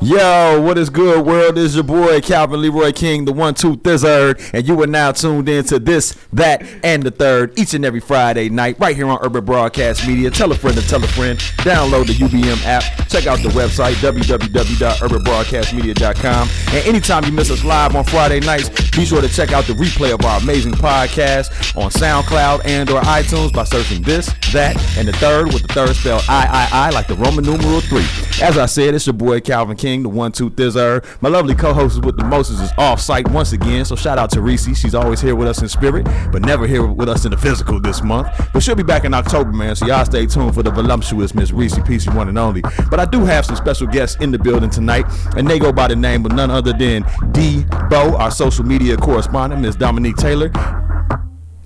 Yo, what is good, world? This is your boy Calvin Leroy King, the one, two, third, and you are now tuned in to this, that, and the third each and every Friday night, right here on Urban Broadcast Media. Tell a friend to tell a friend. Download the UBM app. Check out the website www.urbanbroadcastmedia.com. And anytime you miss us live on Friday nights, be sure to check out the replay of our amazing podcast on SoundCloud and or iTunes by searching this, that, and the third with the third spelled I I I like the Roman numeral three. As I said, it's your boy Calvin King, the one two thizzer. My lovely co-host is with the Moses is off site once again, so shout out to Reese. She's always here with us in spirit, but never here with us in the physical this month. But she'll be back in October, man. So y'all stay tuned for the voluptuous Miss Reese, PC one and only. But I do have some special guests in the building tonight, and they go by the name of none other than D Bo, our social media correspondent, Miss Dominique Taylor.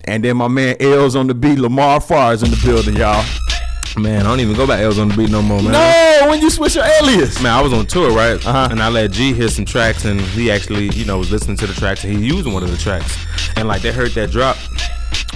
And then my man L's on the beat, Lamar Farr is in the building, y'all. Man, I don't even go by L's on the beat no more, man. No, when you switch your alias. Man, I was on tour, right? Uh-huh. And I let G hear some tracks, and he actually, you know, was listening to the tracks, and he used one of the tracks. And like they heard that drop,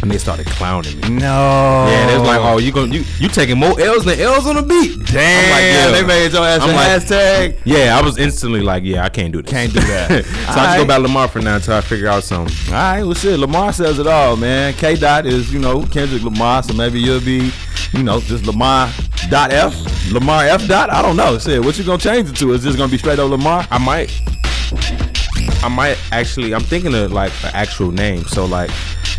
and they started clowning me. No. Yeah, they was like, "Oh, you going you you taking more L's than L's on the beat?" Damn, I'm like, yeah. they made your ass I'm a like- hashtag. Yeah, I was instantly like, "Yeah, I can't do this. Can't do that. so I just Alright. go by Lamar for now until I figure out something. All right, well, shit. Lamar says it all, man. K Dot is, you know, Kendrick Lamar, so maybe you'll be, you know, just Lamar dot F, Lamar F dot. I don't know. Shit, what you gonna change it to? Is this gonna be straight up Lamar? I might, I might actually. I'm thinking of like an actual name. So like,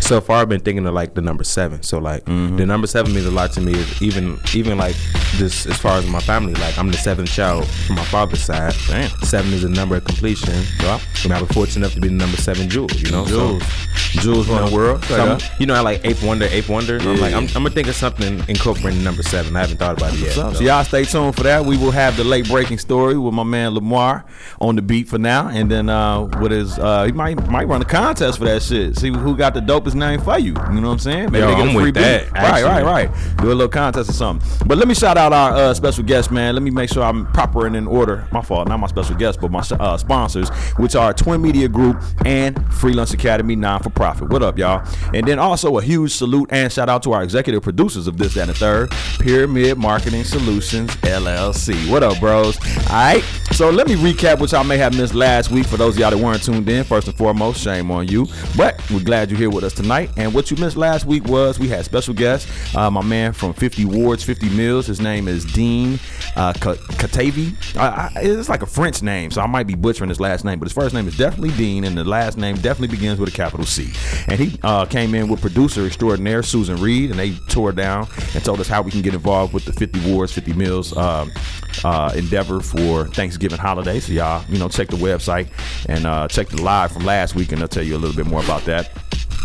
so far I've been thinking of like the number seven. So like, the number seven means a lot to me. Even even like this as far as my family. Like I'm the seventh child from my father's side. Damn. Seven is a number of completion. Yeah. And I was fortunate enough to be the number seven jewel. You know. Jules. So, Jules run the world. so I'm- you know, I like eighth wonder, eighth wonder. I'm like, I'm, I'm gonna think of something incorporating number seven. I haven't thought about it yet. So, so y'all stay tuned for that. We will have the late breaking story with my man Lamar on the beat for now, and then uh, what is uh, he might might run a contest for that shit. See who got the dopest name for you. You know what I'm saying? Yo, they get a I'm free with that, beat. Right, right, right. Do a little contest or something. But let me shout out our uh, special guest, man. Let me make sure I'm proper and in order. My fault, not my special guest, but my uh, sponsors, which are Twin Media Group and Freelance Academy, non for profit. What up, y'all? And then also a huge salute and shout out to our executive producers of this and the third, Pyramid Marketing Solutions LLC. What up, bros? All right. So let me recap what y'all may have missed last week for those of y'all that weren't tuned in. First and foremost, shame on you. But we're glad you're here with us tonight. And what you missed last week was we had special guests. Uh, my man from 50 Wards, 50 Mills. His name is Dean uh, Katavi. It's like a French name, so I might be butchering his last name. But his first name is definitely Dean, and the last name definitely begins with a capital C. And he uh, came in with producer extraordinaire Susan Reed, and they tore down and told us how we can get involved with the 50 Wards, 50 Mills. Um, uh, endeavor for Thanksgiving holiday. So y'all, you know, check the website and uh, check the live from last week, and I'll tell you a little bit more about that.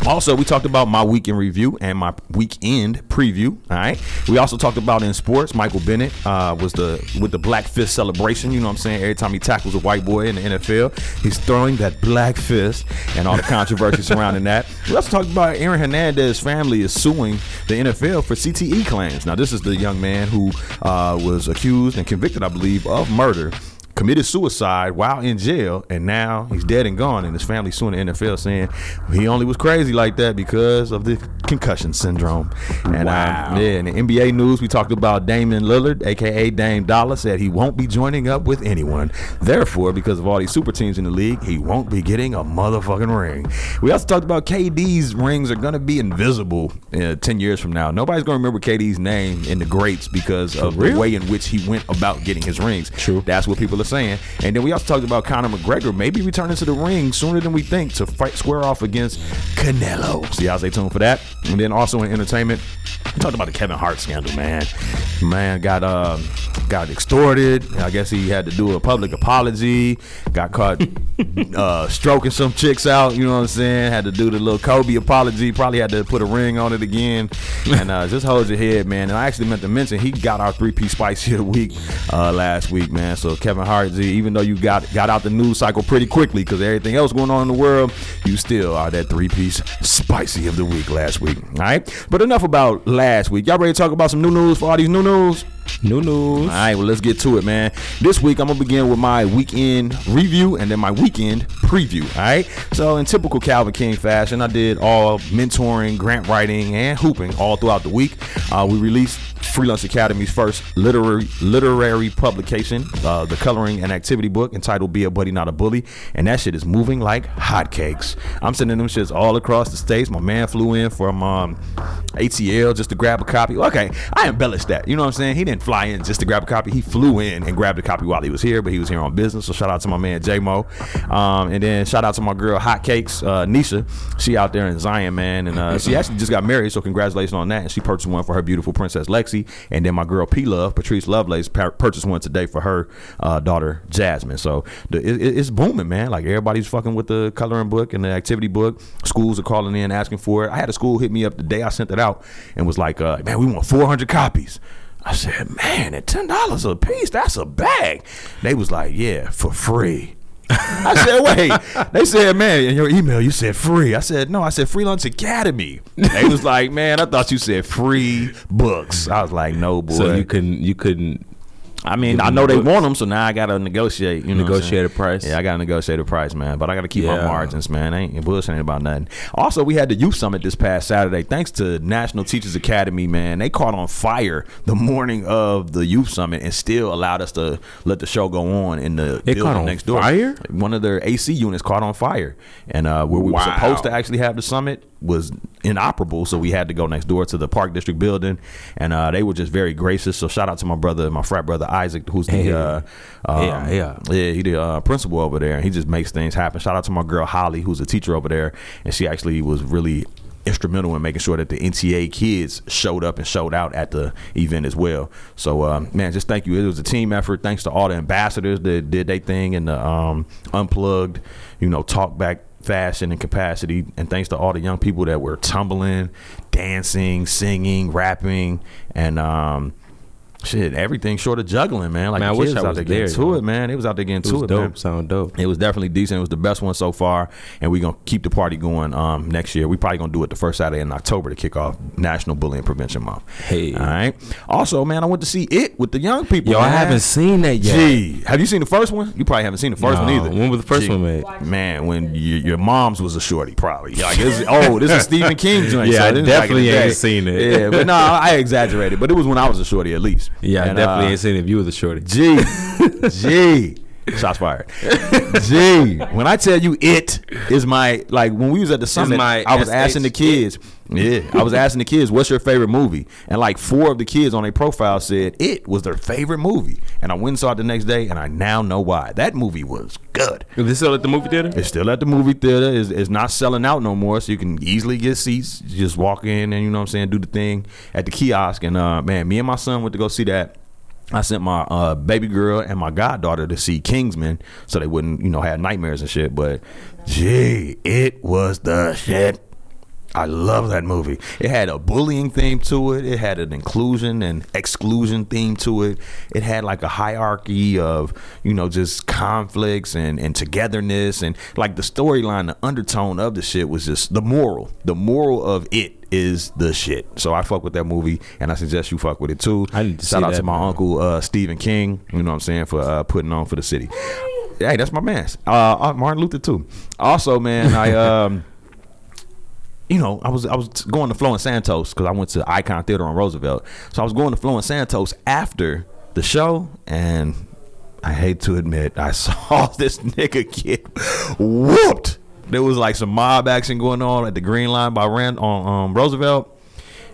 Also, we talked about my weekend review and my weekend preview. All right. We also talked about in sports. Michael Bennett uh, was the with the black fist celebration. You know what I'm saying? Every time he tackles a white boy in the NFL, he's throwing that black fist and all the controversy surrounding that. We also talked about Aaron Hernandez's family is suing the NFL for CTE claims. Now, this is the young man who uh, was accused and convicted, I believe, of murder committed suicide while in jail, and now he's dead and gone. And his family suing the NFL, saying he only was crazy like that because of the concussion syndrome. And Wow. um, yeah, in the NBA news, we talked about Damian Lillard, aka Dame Dollar, said he won't be joining up with anyone. Therefore, because of all these super teams in the league, he won't be getting a motherfucking ring. We also talked about KD's rings are gonna be invisible uh, ten years from now. Nobody's gonna remember KD's name in the greats because of the way in which he went about getting his rings. True. That's what people are saying. And then we also talked about Conor McGregor maybe returning to the ring sooner than we think to fight square off against Canelo. So y'all stay tuned for that. And then also in entertainment, we talked about the Kevin Hart scandal, man. Man got uh, got extorted. I guess he had to do a public apology. Got caught uh, stroking some chicks out. You know what I'm saying? Had to do the little Kobe apology. Probably had to put a ring on it again. And uh, just hold your head, man. And I actually meant to mention he got our three piece spicy of the week uh, last week, man. So Kevin Hart, Z, even though you got got out the news cycle pretty quickly because everything else going on in the world, you still are that three piece spicy of the week last week. All right. But enough about last week. Y'all ready to talk about some new news for all these new news? New news. All right, well, let's get to it, man. This week, I'm going to begin with my weekend review and then my weekend preview. All right. So, in typical Calvin King fashion, I did all mentoring, grant writing, and hooping all throughout the week. Uh, we released Freelance Academy's first literary literary publication, uh, the coloring and activity book entitled "Be a Buddy, Not a Bully," and that shit is moving like hotcakes. I'm sending them shits all across the states. My man flew in from um, ATL just to grab a copy. Okay, I embellished that. You know what I'm saying? He didn't fly in just to grab a copy. He flew in and grabbed a copy while he was here, but he was here on business. So shout out to my man J Mo, um, and then shout out to my girl Hotcakes uh, Nisha. She out there in Zion, man, and uh, she actually just got married. So congratulations on that. And she purchased one for her beautiful princess Lexi, and then my girl P Love Patrice Lovelace purchased one today for her uh, daughter Jasmine. So the, it, it's booming, man. Like everybody's fucking with the coloring book and the activity book. Schools are calling in asking for it. I had a school hit me up the day I sent it out and was like, uh, "Man, we want 400 copies." I said, "Man, at ten dollars a piece, that's a bag." They was like, "Yeah, for free." I said, wait. They said, man, in your email you said free. I said, no, I said Freelance Academy. They was like, man, I thought you said free books. I was like, no, boy. So you couldn't you couldn't I mean, I know they want them, so now I gotta negotiate. You know, negotiate a price. Yeah, I gotta negotiate a price, man. But I gotta keep yeah. my margins, man. Ain't I ain't about nothing. Also, we had the youth summit this past Saturday. Thanks to National Teachers Academy, man. They caught on fire the morning of the youth summit and still allowed us to let the show go on in the it building next door. Fire? One of their AC units caught on fire, and uh, where we wow. were supposed to actually have the summit was inoperable, so we had to go next door to the Park District building, and uh, they were just very gracious. So shout out to my brother, my frat brother Isaac, who's the hey, uh, um, yeah yeah yeah he the uh, principal over there, and he just makes things happen. Shout out to my girl Holly, who's a teacher over there, and she actually was really instrumental in making sure that the NTA kids showed up and showed out at the event as well. So, um, man, just thank you. It was a team effort. Thanks to all the ambassadors that did their thing and the um, unplugged, you know, talk back fashion and capacity. And thanks to all the young people that were tumbling, dancing, singing, rapping, and um, shit, everything short of juggling, man. Like man, the kids out there getting to it, man. It was out there getting it to it, dope. man. Sound dope. It was definitely decent. It was the best one so far, and we're gonna keep the party going um, next year. We probably gonna do it the first Saturday in October to kick off National Bullying Prevention Month. Hey, all right. Also, man, I went to see it with the young people. Yo, man. I haven't seen that yet. Gee, have you seen the first one? You probably haven't seen the first no, one either. When was the first Gee, one made? Man, when you, your mom's was a shorty, probably. Like, this, oh, this is Stephen King joint. yeah, so I definitely ain't seen it. Yeah, but no, I exaggerated. But it was when I was a shorty, at least. Yeah, and, I definitely uh, ain't seen it. view of the a shorty. G, G. Shots fired. G. When I tell you it is my like when we was at the summit, I was SH asking the kids. Yeah, I was asking the kids, "What's your favorite movie?" And like four of the kids on their profile said it was their favorite movie. And I went and saw it the next day, and I now know why. That movie was good. Is this still at the movie theater? It's still at the movie theater. It's, it's not selling out no more, so you can easily get seats. Just walk in and you know what I'm saying, do the thing at the kiosk. And uh, man, me and my son went to go see that. I sent my uh, baby girl and my goddaughter to see Kingsman so they wouldn't, you know, have nightmares and shit. But gee, it was the shit. I love that movie. It had a bullying theme to it. It had an inclusion and exclusion theme to it. It had like a hierarchy of, you know, just conflicts and, and togetherness. And like the storyline, the undertone of the shit was just the moral. The moral of it is the shit. So I fuck with that movie, and I suggest you fuck with it too. I need to Shout out that, to my man. uncle uh, Stephen King. You know what I'm saying for uh, putting on for the city. Hey, that's my man. Uh, uh, Martin Luther too. Also, man, I um. You know, I was I was going to Flo and Santos because I went to Icon Theater on Roosevelt. So I was going to Flo and Santos after the show, and I hate to admit, I saw this nigga get whooped. There was like some mob action going on at the Green Line by Rand on um, Roosevelt.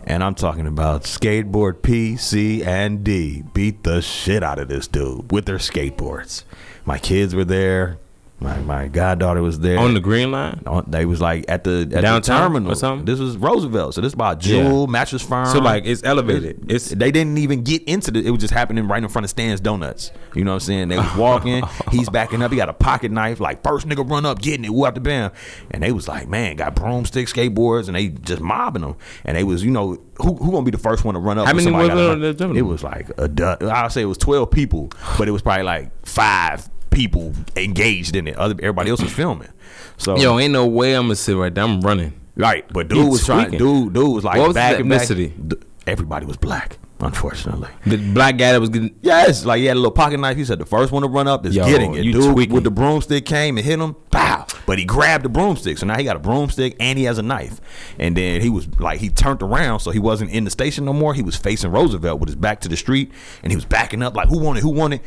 And I'm talking about skateboard P, C, and D beat the shit out of this dude with their skateboards. My kids were there. My my goddaughter was there. On the Green Line? On- They was like at the at Downtown the terminal. or something? This was Roosevelt, so this is about Jewel Mattress Firm. So like it's elevated. It's they didn't even get into the. It was just happening right in front of Stan's Donuts. You know what I'm saying? They was walking. he's backing up. He got a pocket knife. Like first nigga run up, getting it. Who out the bam? And they was like, man, got broomsticks, skateboards, and they just mobbing them. And they was, you know, who who gonna be the first one to run up? How many was on the terminal? It was like a. I'll say it was twelve people, but it was probably like five people engaged in it. Other everybody else was filming. So yo, ain't no way I'm gonna sit right there. I'm running. Right, but dude He was trying. tweaking. Dude, dude was like What was back back. ethnicity? D- Everybody was black. unfortunately. The black guy that was getting. Yes, like he had a little pocket knife. He said the first one to run up is Yo, getting it. you Dude tweaking. with the broomstick came and hit him. Pow! But he grabbed the broomstick, so now he got a broomstick and he has a knife. And then he was like he turned around, so he wasn't in the station no more. He was facing Roosevelt with his back to the street, and he was backing up like who wanted, who wanted,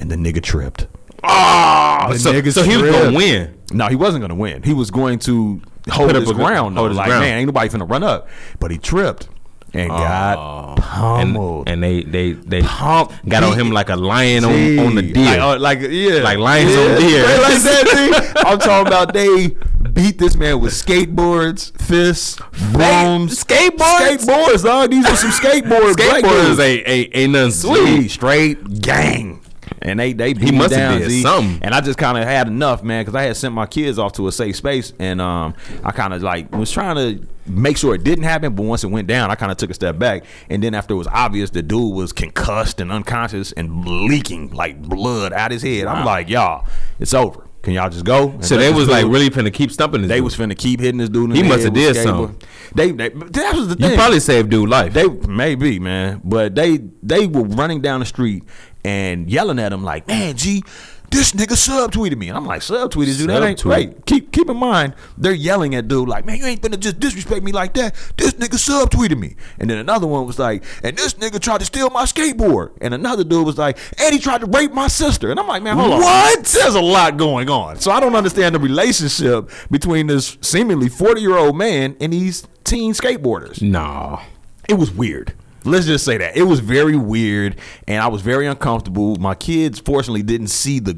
and the nigga tripped. Oh, so, so he was gonna win. No, he wasn't gonna win. He was going to hold Put up his a ground. though. hold his like ground. man, ain't nobody finna run up. But he tripped and got pummeled. and they they they Pump got on him like a lion on, Gee, on the deer. Like, uh, like, yeah. Like lions yeah. on deer. Straight Like that, G. I'm talking about they beat this man with skateboards, fists, brooms. skateboards? Skateboards, dog. These are some skateboards. black Skateboarders dudes. ain't, ain't ain't nothing Gee, sweet. straight gang. And they they beat He must have down, did G. something. And I just kind of had enough, man, because I had sent my kids off to a safe space, and um, I kind of like was trying to make sure it didn't happen. But once it went down, I kind of took a step back, and then after it was obvious the dude was concussed and unconscious and leaking like blood out his head, I'm like, y'all, it's over. Can y'all just go? And So they was like really finna keep stumping this. They dude. was finna keep hitting this dude. In He must have did something. They, they, that was the thing. You probably saved dude life. They maybe, man, but they they were running down the street and yelling at him like, "Man, G, this nigga subtweeted me." And I'm like, "Subtweeted you? That ain't Subtweet. right." Keep keep in mind, they're yelling at dude like, "Man, you ain't finna just disrespect me like that. This nigga subtweeted me." And then another one was like, "And this nigga tried to steal my skateboard." And another dude was like, "And he tried to rape my sister." And I'm like, "Man, hold on, what? There's a lot going on." So I don't understand the relationship between this seemingly 40 year old man and these teen skateboarders Nah. it was weird. Let's just say that it was very weird, and I was very uncomfortable. My kids, fortunately, didn't see the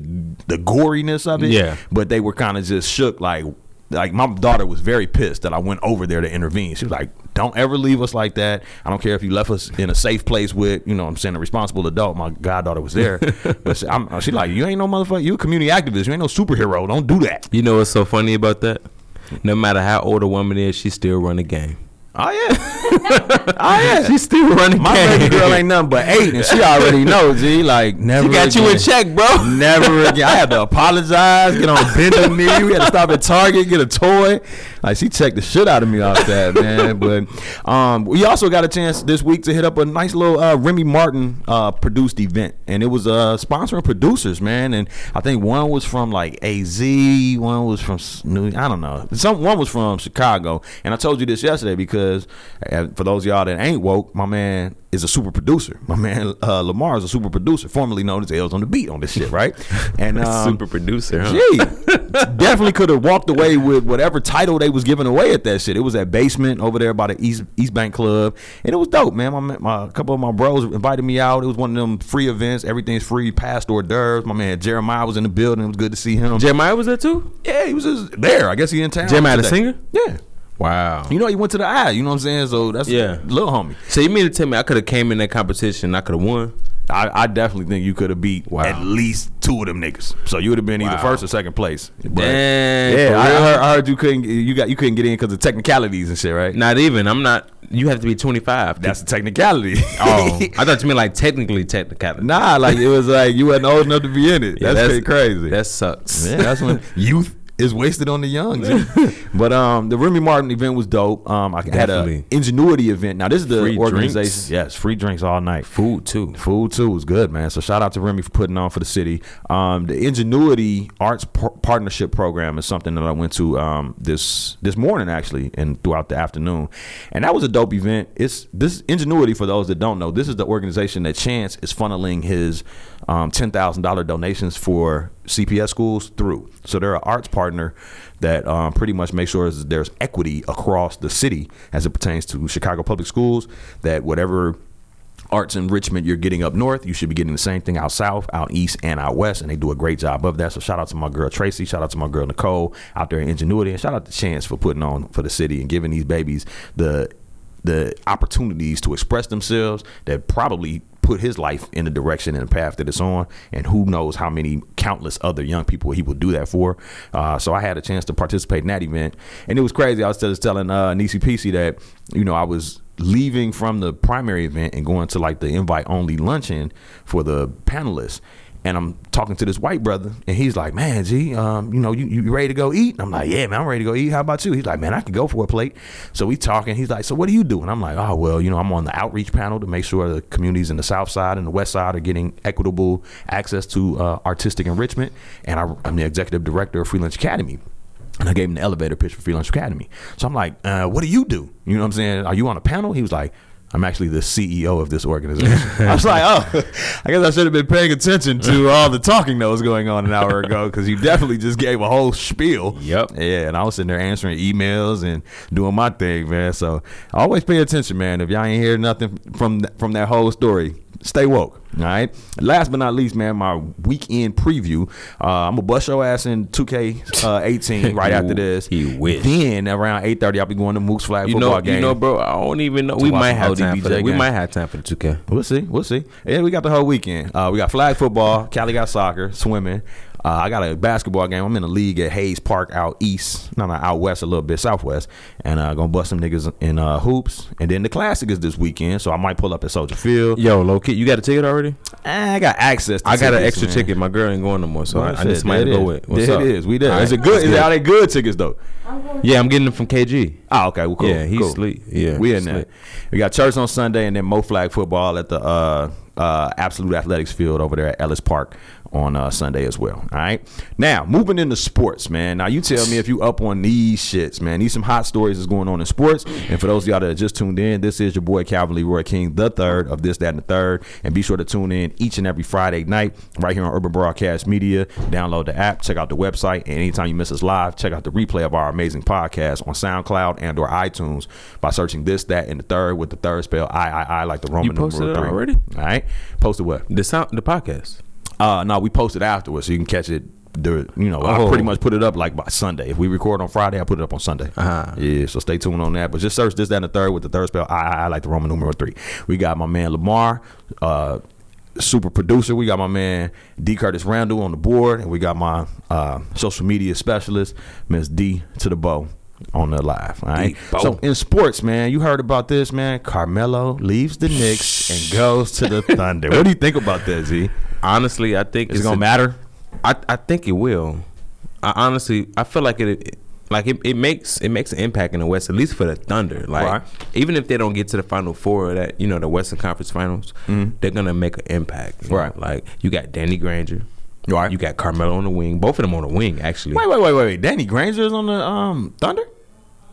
the goriness of it. Yeah. but they were kind of just shook. Like, like my daughter was very pissed that I went over there to intervene. She was like, "Don't ever leave us like that. I don't care if you left us in a safe place with, you know, I'm saying a responsible adult. My goddaughter was there, but she, I'm, she like, you ain't no motherfucker. You a community activist. You ain't no superhero. Don't do that. You know what's so funny about that? No matter how old a woman is, she still run the game. Oh yeah, oh yeah. She still running My game. baby girl ain't nothing but eight, and she already knows. G like never. She got you in check, bro. Never again. I had to apologize, get on bended knee. We had to stop at Target, get a toy. Like she checked the shit out of me off that, man. But um, we also got a chance this week to hit up a nice little uh, Remy Martin uh, produced event, and it was uh, sponsoring producers, man. And I think one was from like AZ, one was from New, I don't know, some one was from Chicago. And I told you this yesterday because uh, for those of y'all that ain't woke, my man is a super producer. My man uh, Lamar is a super producer, formerly known as L's on the beat on this shit, right? And um, Super producer, huh? Gee, definitely could have walked away with whatever title they was giving away at that shit. It was at basement over there by the East East Bank Club, and it was dope, man. My, my a couple of my bros invited me out. It was one of them free events. Everything's free, past hors d'oeuvres. My man Jeremiah was in the building. It was good to see him. Jeremiah was there too. yeah, he was just there. I guess he in town. Jeremiah the singer? Yeah. Wow. You know, he went to the eye. You know what I'm saying? So that's Yeah. little homie. So you mean to tell me I could have came in that competition? I could have won. I, I definitely think you could have beat Wow. at least two of them niggas. So you would have been either first or second place. But, Dang, yeah, I heard, I heard you couldn't you got you couldn't get in because of technicalities and shit, right? Not even. I'm not. You have to be 25. That's the technicality. oh, I thought you meant like technically technicality. nah, like it was like you wasn't old enough to be in it. Yeah, that's, pretty crazy. That sucks. Yeah, that's when youth is wasted on the young. But um, the Remy Martin event was dope. Um, I had a Definitely. ingenuity event. Now this is the Free organization. drinks. Yes, free drinks all night. Food too. Food too was good, man. So shout out to Remy for putting on for the city. Um, the Ingenuity Arts Par- Partnership Program is something that I went to um, this this morning actually, and throughout the afternoon, and that was a dope event. It's this Ingenuity for those that don't know. This is the organization that Chance is funneling his um, ten thousand dollar donations for CPS schools through. So they're an arts partner that um, pretty much makes sure there's equity across the city as it pertains to Chicago public schools. That whatever arts enrichment you're getting up north, you should be getting the same thing out south, out east, and out west, and they do a great job of that. So shout out to my girl Tracy, shout out to my girl Nicole out there in Ingenuity, and shout out to Chance for putting on for the city and giving these babies the the opportunities to express themselves that probably put his life in the direction and the path that it's on and who knows how many countless other young people he will do that for. Uh, so i had a chance to participate in that event. And it was crazy. I was just telling uh, Nisi PC that you know i was leaving from the primary event and going to like the invite only luncheon for the panelists and I'm talking to this white brother, and he's like, "Man, G, um, you know, you, you ready to go eat?" And I'm like, "Yeah, man, I'm ready to go eat. How about you?" He's like, "Man, I could go for a plate." So we talking. He's like, "So what do you do?" And I'm like, "Oh, well, you know, I'm on the outreach panel to make sure the communities in the South Side and the West Side are getting equitable access to uh, artistic enrichment, and I, I'm the executive director of Freelance Academy." And I gave him the elevator pitch for Freelance Academy. So I'm like, uh, what do you do? You know what I'm saying? Are you on a panel? He was like, I'm actually the CEO of this organization. I was like, oh, I guess I should have been paying attention to all the talking that was going on an hour ago because you definitely just gave a whole spiel. Yep. Yeah, and I was sitting there answering emails and doing my thing, man. So always pay attention, man. If y'all ain't hear nothing from from that whole story, stay woke. All right. Last but not least, man, my weekend preview. Uh, I'm gonna bust your ass in 2K18 right after this. He wish. Then around 8:30, I'll be going to Moose flag You football know, game. you know, bro. I don't even know. We might have time for that. We might have time for the two K. We'll see. We'll see. Yeah, we got the whole weekend. Uh, we got flag football. Cali got soccer, swimming. Uh, I got a basketball game. I'm in a league at Hayes Park out east, no, no, out west a little bit, southwest, and uh, gonna bust some niggas in uh, hoops. And then the classic is this weekend, so I might pull up at Soldier Field. Yo, low kid, you got a ticket already? Eh, I got access. to I got an extra man. ticket. My girl ain't going no more, so I, I Shit, need somebody to there go it with. is. What's There up? it is. We there. All Is it good? Is get it, are they good tickets though? Yeah, I'm getting them from KG. Oh, okay. Well, cool. Yeah, he's cool. sleep. Yeah, we in he's there. We got church on Sunday, and then Mo Flag football at the uh, uh, Absolute Athletics Field over there at Ellis Park on uh, Sunday as well. All right. Now moving into sports, man. Now you tell me if you up on these shits, man. These some hot stories that's going on in sports. And for those of y'all that just tuned in, this is your boy Calvin Leroy King, the third of this, that, and the third. And be sure to tune in each and every Friday night right here on Urban Broadcast Media. Download the app, check out the website, and anytime you miss us live, check out the replay of our amazing podcast on SoundCloud and or iTunes by searching this, that, and the third with the third spell I I I like the Roman posted numeral three. already? All right. Posted what? The sound, the podcast. Uh no, we posted afterwards so you can catch it. The, you know, I Oh. pretty much put it up like by Sunday. If we record on Friday, I put it up on Sunday. Uh-huh. Yeah, so stay tuned on that. But just search this, that, and the third with the third spell. I, I, I like the Roman numeral three. We got my man Lamar, uh, super producer. We got my man D. Curtis Randall on the board, and we got my uh, social media specialist, Miss D to the bow. On the live, all right. So in sports, man, you heard about this, man. Carmelo leaves the Knicks and goes to the Thunder. What do you think about that, Z? Honestly, I think Is it it's gonna a- matter? I, I think it will. I honestly, I feel like it, it- like it, it makes it makes an impact in the West, at least for the Thunder. Like Right. even if they don't get to the Final Four, or that you know the Western Conference Finals, they're gonna make an impact. you know? Mm-hmm. Right. Like you got Danny Granger, Right. You got Carmelo on the wing. Both of them on the wing, actually. Wait, wait, wait, wait, wait. Danny Granger's on the um Thunder?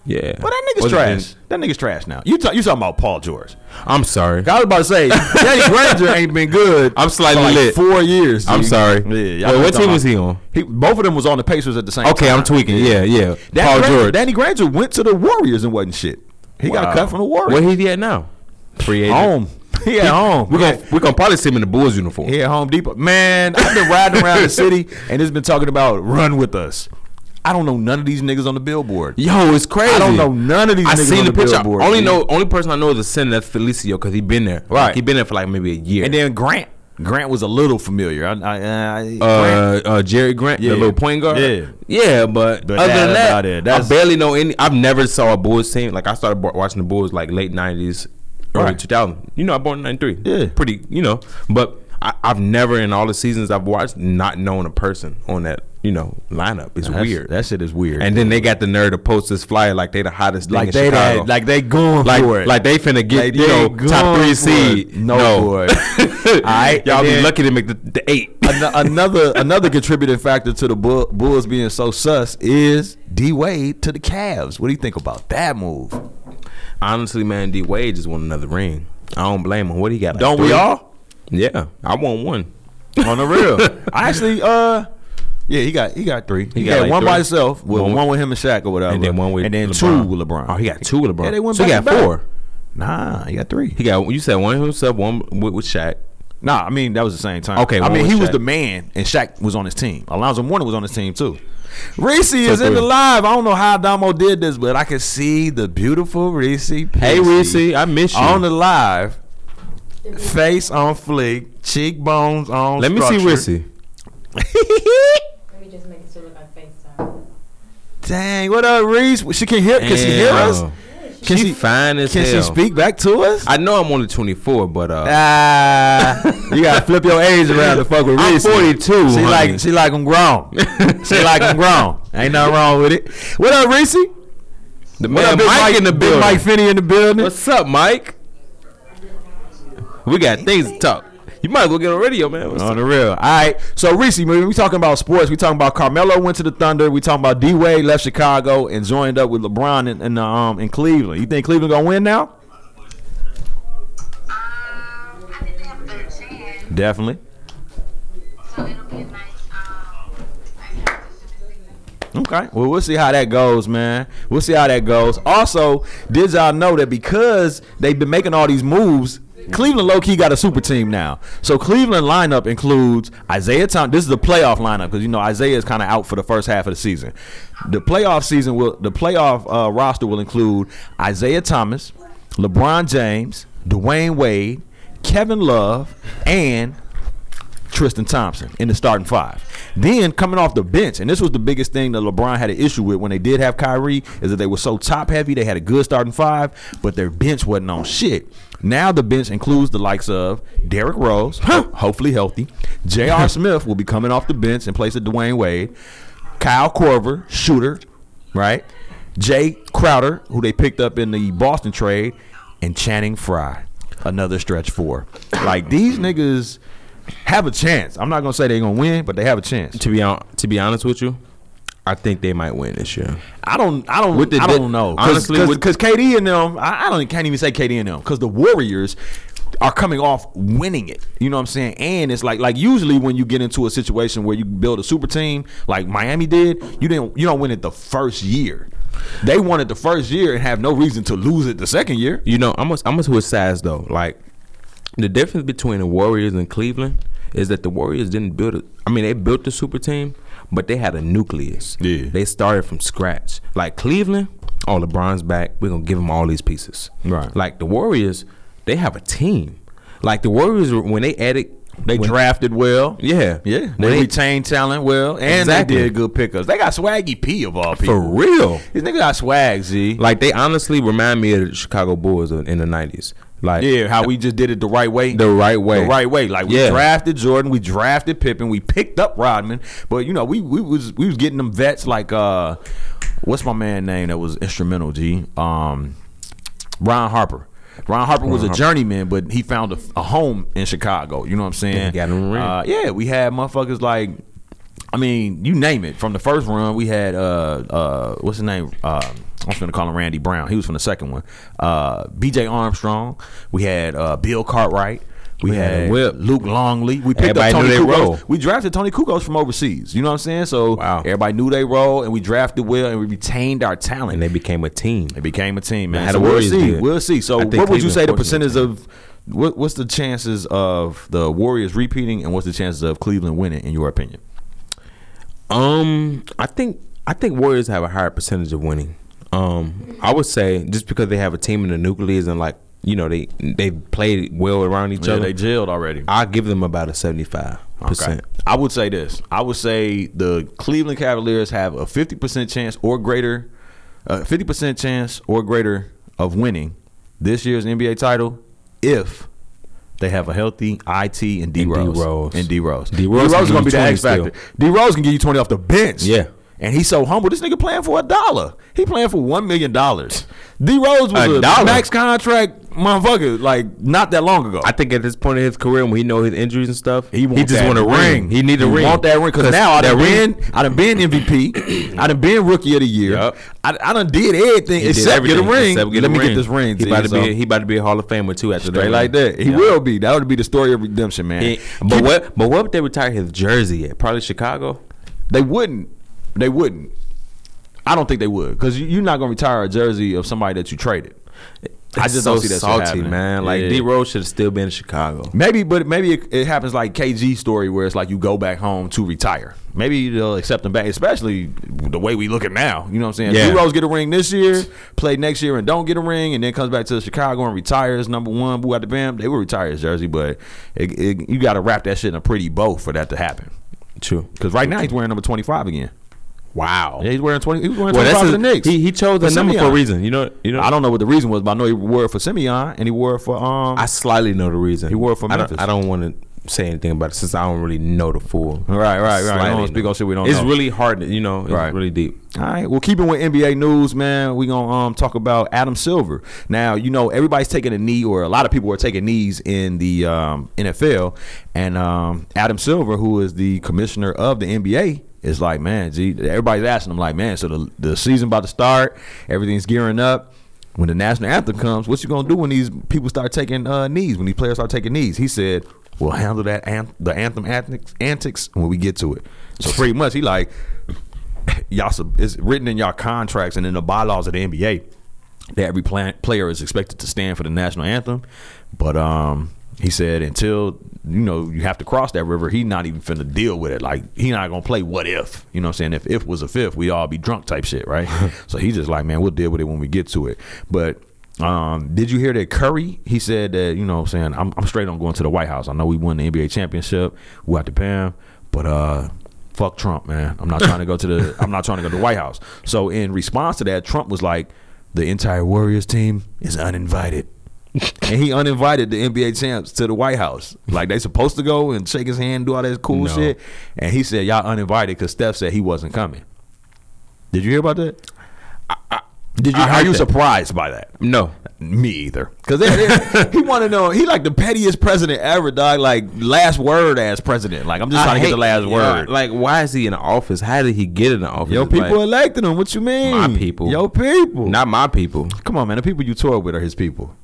Yeah. Well, that nigga's it trash. That nigga's trash now. You talk, you talking about Paul George? I'm sorry. I was about to say Danny Granger ain't been good. I'm slightly for like lit. Four years. I'm sorry. Yeah, Wait, what team was he on? He, both of them was on the Pacers at the same time. Okay, time. I'm tweaking. Yeah, yeah. Danny Paul Granger, George. Danny Granger went to the Warriors and wasn't shit. He got Wow. cut from the Warriors. Where he at now? Free agent. home. He at home. We're gonna we're gonna probably see him in the Bulls uniform. He at Home Depot. Man, I've been riding around the city and it's been talking about run with us. I don't know none of these niggas on the billboard. Yo, it's crazy. I don't know none of these I niggas seen on the, the picture. billboard. only G. know only person I know is the center that's Felicio because he been there. Right. Like, he been there for like maybe a year. And then Grant. Grant was a little familiar. I, I, I, uh, uh, Jerry Grant, Yeah. the little point guard. Yeah. yeah, but, But other than that, it. I barely know any. I've never saw a Bulls team. Like I started watching the Bulls like late nineties, early Right. two thousand. You know, I born in ninety three. Yeah. pretty. You know, but I, I've never in all the seasons I've watched not known a person on that. You know, lineup. It's weird. That shit is weird. and then they got the nerve to post this flyer like they the hottest thing like in they Chicago. that, like they going like, for it. like they finna get Like you know top three seed. it. No, boy. Alright, y'all be lucky to make the, the eight. An- another another contributing factor to the Bull, Bulls being so sus is D Wade to the Cavs. What do you think about that move? Honestly, man, D Wade just won another ring. I don't blame him. What he got? like Don't we all? Yeah, I won one. On the real, I actually, uh, yeah, he got he got three. He, got like one by himself, with One one, with- him and Shaq or whatever, And then one with and then LeBron. two with LeBron. Oh, he got two with LeBron. Yeah, they went so he back got to back. four. Nah, he got three. He got. You said one himself, one with, with Shaq. Nah, I mean that was the same time. Okay, I one mean he was Shaq. the man, and Shaq was on his team. Alonzo Mourning was on his team too. Reese is in three. the live. I don't know how Damo did this, but I can see the beautiful Reese. Hey, Reese, I miss you. on the live. Face on fleek, cheekbones on. Let me see structure. Reese. Let me just make it still look like FaceTime. Dang, what up, Reese? She can hear. Can she hear us? Yeah, she Can she, she- fine as Can hell. she speak back to us? I know I'm only 24, but uh, Ah, you gotta flip your age around to fuck with Reese. I'm Reese. 42, She honey. like she like I'm grown. she like I'm grown. Ain't nothing wrong with it. What up, Reese? the What up, Big Mike, in the Big building. Mike Finney in the building. What's up, Mike? We got things to talk. You might as well get on radio, man. What's On up? the real. All right. So Reese, man, we talking about sports. We talking about Carmelo went to the Thunder. We talking about D Wade left Chicago and joined up with LeBron in, in, um in Cleveland. You think Cleveland gonna win now? Um, I think they have a better chance, Definitely. so it'll be a nice, um, nice transition this season. Okay. Well, we'll see how that goes, man. We'll see how that goes. Also, did y'all know that because they've been making all these moves, Cleveland low key got a super team now. So Cleveland lineup includes Isaiah Thomas. This is the playoff lineup because you know Isaiah is kind of out for the first half of the season. The playoff season will the playoff uh, roster will include Isaiah Thomas, LeBron James, Dwyane Wade, Kevin Love, and Tristan Thompson in the starting five. Then coming off the bench, and this was the biggest thing that LeBron had an issue with when they did have Kyrie, is that they were so top heavy. They had a good starting five, but their bench wasn't on shit. Now the bench includes the likes of Derrick Rose, hopefully healthy. J.R. Smith will be coming off the bench in place of Dwyane Wade. Kyle Korver, shooter, right? Jae Crowder, who they picked up in the Boston trade, and Channing Frye, another stretch four. Like these niggas have a chance. I'm not gonna say they're gonna win, but they have a chance. To be on, to be honest with you, I think they might win this year. I don't. I don't. The I don't know. honestly, because KD and them, I, I don't can't even say KD and them because the Warriors are coming off winning it. You know what I'm saying? And it's like like usually when you get into a situation where you build a super team like Miami did, you didn't you don't win it the first year. They won it the first year and have no reason to lose it the second year. You know, I'm I'm sides though. Like the difference between the Warriors and Cleveland is that the Warriors didn't build it. I mean, they built the super team, but they had a nucleus. Yeah. they started from scratch. Like Cleveland, oh LeBron's back. We're gonna give him all these pieces. Right. Like the Warriors, they have a team. Like the Warriors, when they added, They when- drafted well. Yeah, Yeah, they they- retained talent well, and Exactly. they did good pickups. They got Swaggy P of all people. for real. These niggas got swag, Z. Like they honestly remind me of the Chicago Bulls in in the '90s. Like Yeah, how we just did it the right way. The right way. The right way. Like we Yeah. drafted Jordan, we drafted Pippen, we picked up Rodman, but you know we we was we was getting them vets like uh, what's my man name that was instrumental? G. Um, Ron Harper. Ron Harper was a journeyman, but he found a, a home in Chicago. You know what I'm saying? And he got him. Uh, yeah, we had motherfuckers like. I mean, you name it. From the first run, we had uh uh what's his name? Uh, I was gonna call him Randy Brown. He was from the second one. Uh, B.J. Armstrong. We had uh, Bill Cartwright. We, We had Whip. Luke Longley. We picked Everybody up Tony they role. We drafted Toni Kukoc from overseas. You know what I'm saying? So Wow. everybody knew they role, and we drafted well, and we retained our talent. and they became a team. They became a team, man. How So we'll Warriors see. did. We'll see. So, what would you say the percentage of what, what's the chances of the Warriors repeating, and what's the chances of Cleveland winning, in your opinion? Um, I think I think Warriors have a higher percentage of winning. Um, I would say just because they have a team in the nucleus and like you know they they played well around each Yeah, other. they jailed already. I give them about a seventy five percent. I would say this. I would say the Cleveland Cavaliers have a 50% chance or greater, uh, 50% chance or greater of winning this year's NBA title if they have a healthy IT and D Rose. D-Rose. And D Rose. D Rose is going to be the X factor. D Rose can give you 20 off the bench. Yeah. And he's so humble. This nigga playing for a dollar. He playing for $1 million. D Rose was A a, max contract motherfucker like not that long ago. I think at this point in his career, when he know his injuries and stuff, He, want just want a ring. He need a ring. Want that ring because now I done ring- been, I done been MVP. I done been Rookie of the Year. Yup. I, I done did everything He did except get a ring. get Let a me ring. get this ring. He Z, about to so- be. He about to be a Hall of Famer too after straight that. like that. He Yeah. will be. That would be the story of redemption, man. He- but what? But what if they retire his jersey at? Probably Chicago. They wouldn't. They wouldn't. I don't think they would because you're not gonna retire a jersey of somebody that you traded. I just so don't see that salty, man. Like Yeah. D Rose should have still been in Chicago. Maybe, but maybe it, it happens like KG story where it's like you go back home to retire. Maybe they'll accept him back, especially the way we look at now. You know what I'm saying? Yeah. Yeah. Rose get a ring this year, play next year and don't get a ring, and then comes back to Chicago and retires number one. Boo out the bam. They will retire his jersey, but it, it, you got to wrap that shit in a pretty bow for that to happen. True. Because right now he's wearing number 25 again. Wow. Yeah, he's wearing twenty. He was wearing Well, twenty for the Knicks. He he chose the number for a reason. You know. You know. I don't know what the reason was, but I know he wore it for Simeon and he wore it for um. I slightly know the reason. He wore it for I Memphis. don't, I don't want to say anything about it since I don't really know the full. Right, right, right. We Slightly don't speak on shit we don't It's know. really hard. You know. It's Right. really deep. All right. Well, keeping with NBA news, man, we gonna um talk about Adam Silver. Now, you know, everybody's taking a knee, or a lot of people are taking knees in the um, NFL, and um, Adam Silver, who is the commissioner of the NBA, is like, man, gee, everybody's asking him, like, man, so the the season about to start, everything's gearing up. When the national anthem comes, what you gonna do when these people start taking uh, knees? When these players start taking knees? He said, "We'll handle that an- the anthem antics, antics when we get to it." So pretty much, he like y'all sub- it's written in y'all contracts and in the bylaws of the NBA that every plan- player is expected to stand for the national anthem. But um, he said until you know you have to cross that river, he's not even finna deal with it. Like he not gonna play what if. You know what I'm saying? If if was a fifth, we all be drunk type shit, right? so he's just like, man, we'll deal with it when we get to it. But um, did you hear that Curry? He said that you know what I'm saying I'm, I'm straight on going to the White House. I know we won the NBA championship. We to pay him, but uh, fuck Trump, man. I'm not trying to go to the I'm not trying to go to the White House. So in response to that, Trump was like, the entire Warriors team is uninvited. and he uninvited the NBA champs to the White House. Like they supposed to go and shake his hand, do all that cool No. shit. And he said, Y'all uninvited because Steph said he wasn't coming. Did you hear about that? Did you I are you that. surprised by that? No. Me either. Because he want to know. He like the pettiest president ever, dog. Like last word as president. Like I'm just trying to get the last word. Like, why is he in office? How did he get in the office? Yo, people Like, elected him. What you mean? My people. Yo, people. not my people. Come on, man. The people you toured with are his people.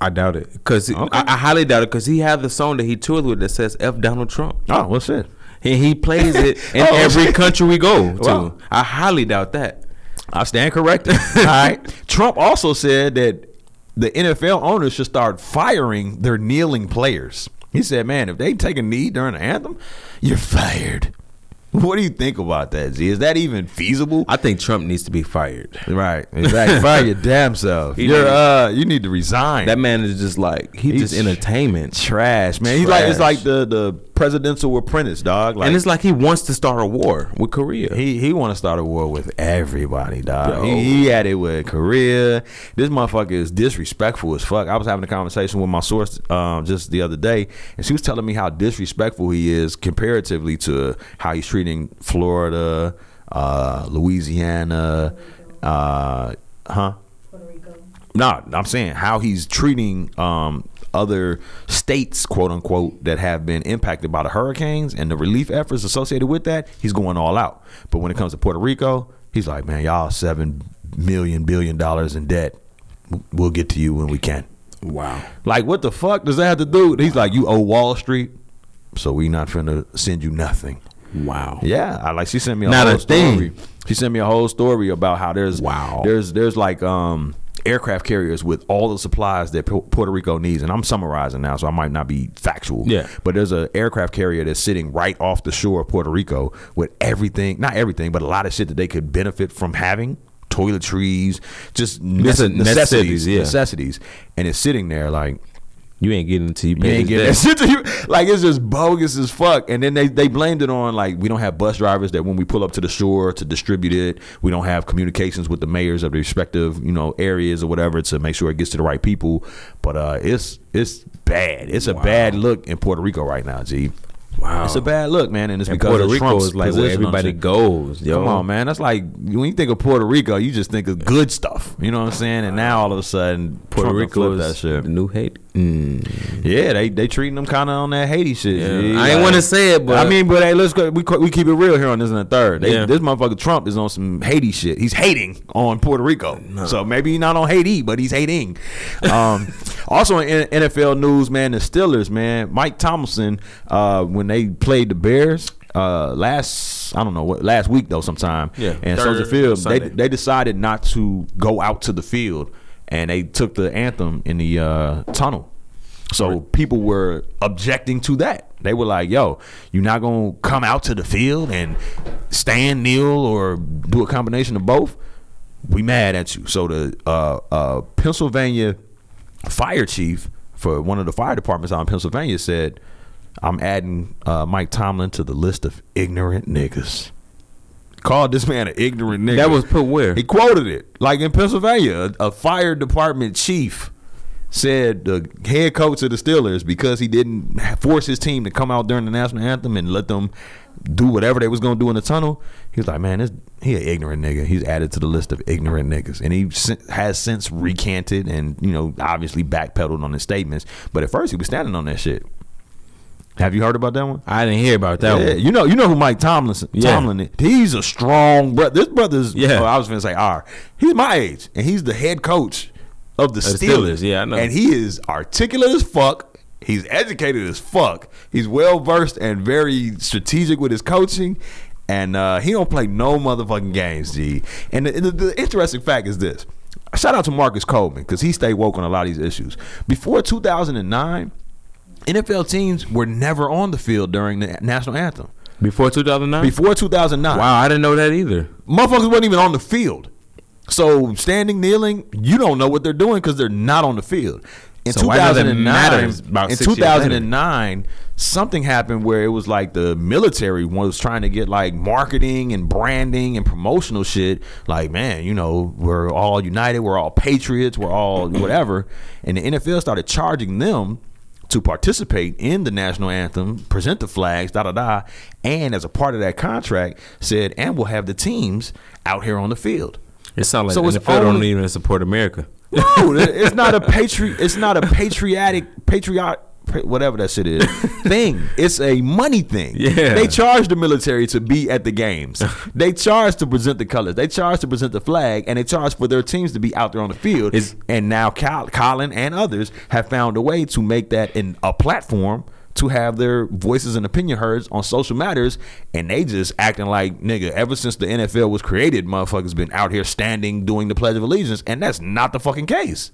I doubt it because Okay. I, I highly doubt it because he had the song that he toured with that says "F Donald Trump." Oh, well, shit. He, he plays it in Oh, every shit. country we go to. Wow. I highly doubt that. I stand corrected. All right. Trump also said that the NFL owners should start firing their kneeling players. He said, man, if they take a knee during the anthem, you're fired. What do you think about that, Z? Is that even feasible? I think Trump needs to be fired. Right, exactly. Fire your damn self. He You're need- uh, you need to resign. That man is just like he's, He's just entertainment, trash, man. He's like it's Trash. like the the presidential apprentice, dog. Like and it's like he wants to start a war with Korea. He he want to start a war with everybody, dog. He, he had it with Korea. This motherfucker is disrespectful as fuck. I was having a conversation with my source um, just the other day, and she was telling me how disrespectful he is comparatively to how he's treating Florida, uh, Louisiana, uh, huh? Puerto Rico. No, I'm saying how he's treating um, other states, quote unquote, that have been impacted by the hurricanes and the relief efforts associated with that. He's going all out. But when it comes to Puerto Rico, he's like, man, y'all seven million billion dollars in debt. We'll get to you when we can. wow. Like, what the fuck does that have to do? He's like, you owe Wall Street, so we not finna send you nothing. Wow. Yeah, I like she sent me a Not whole a thing. She sent me a whole story about how there's Wow. there's there's like um aircraft carriers with all the supplies that Pu- Puerto Rico needs, and I'm summarizing now, so I might not be factual. Yeah. but there's an aircraft carrier that's sitting right off the shore of Puerto Rico with everything, not everything, but a lot of shit that they could benefit from having. Toiletries, just Just nece- necessities, necessities, yeah. necessities, and it's sitting there like You ain't getting until you you ain't getting that shit to you. Like it's just bogus as fuck. And then they, they blamed it on like we don't have bus drivers that when we pull up to the shore to distribute it, we don't have communications with the mayors of the respective you know areas or whatever to make sure it gets to the right people. But uh, it's it's bad. It's a bad look in Puerto Rico right now, G. Wow. It's a bad look, man, and it's And because Puerto of Rico Trump's is like where everybody goes. Yo. Come on, man. That's like when you think of Puerto Rico, you just think of good stuff. You know what I'm saying? And now all of a sudden, Puerto Trump Rico flipped is that shit. new hate. Mm. Yeah, they they treating them kind of on that Haiti shit. Yeah. G. I ain't Like- want to say it, but I mean, but hey, let's go. We we keep it real here on this and the third. They, Yeah. This motherfucker Trump is on some Haiti shit. He's hating on Puerto Rico. So maybe he's not on Haiti, but he's hating. Um, also in NFL news, man, the Steelers, man, Mike Tomlinson, uh, when they played the Bears. Uh, last I don't know what last week though sometime Yeah, and Soldier Field they they decided not to go out to the field and they took the anthem in the uh, tunnel so people were objecting to that. They were like, "Yo, you're not gonna come out to the field and stand, kneel, or do a combination of both. We mad at you." So the uh, uh, Pennsylvania fire chief for one of the fire departments out in Pennsylvania said, "I'm adding uh, Mike Tomlin to the list of ignorant niggas." Called this man an ignorant nigga. That was put where? He quoted it. Like in Pennsylvania, a, a fire department chief said the head coach of the Steelers because he didn't force his team to come out during the national anthem and let them do whatever they was gonna do in the tunnel. He was like, man, this he an ignorant nigga. He's added to the list of ignorant niggas, and he has since recanted and you know obviously backpedaled on his statements. But at first, he was standing on that shit. Have you heard about that one? I didn't hear about that yeah, one. you know, you know who Mike Tomlinson. Yeah. Tomlin is. He's a strong brother. This brother's. Yeah. oh, I was gonna say R. He's my age, and he's the head coach of the the Steelers. Steelers, yeah, I know. And he is articulate as fuck. He's educated as fuck. He's well versed and very strategic with his coaching. And uh, he don't play no motherfucking games, G. And the, the, the interesting fact is this: shout out to Marcus Coleman because he stayed woke on a lot of these issues. Before 2009, NFL teams were never on the field during the national anthem. Before 2009? Before 2009, Wow, I didn't know that either. motherfuckers wasn't even on the field. So standing, kneeling, you don't know what they're doing because they're not on the field. In So why does it 2009, matter about in six years later? 2009, something happened where it was like the military was trying to get like marketing and branding and promotional shit. Like, man, you know, we're all united, we're all patriots, we're all whatever. And the NFL started charging them to participate in the national anthem, present the flags, da da da, and as a part of that contract, said, and we'll have the teams out here on the field. It sounds like So the NFL don't even support America. No, it's not a patri. It's not a patriotic, patriot, whatever that shit is thing. It's a money thing. Yeah. they charge the military to be at the games. they charge to present the colors. They charge to present the flag, and they charge for their teams to be out there on the field. Is- and now Cal- Colin and others have found a way to make that in a platform to have their voices and opinion heard on social matters, and they just acting like nigga. Ever since the NFL was created, motherfuckers been out here standing doing the Pledge of Allegiance, and that's not the fucking case.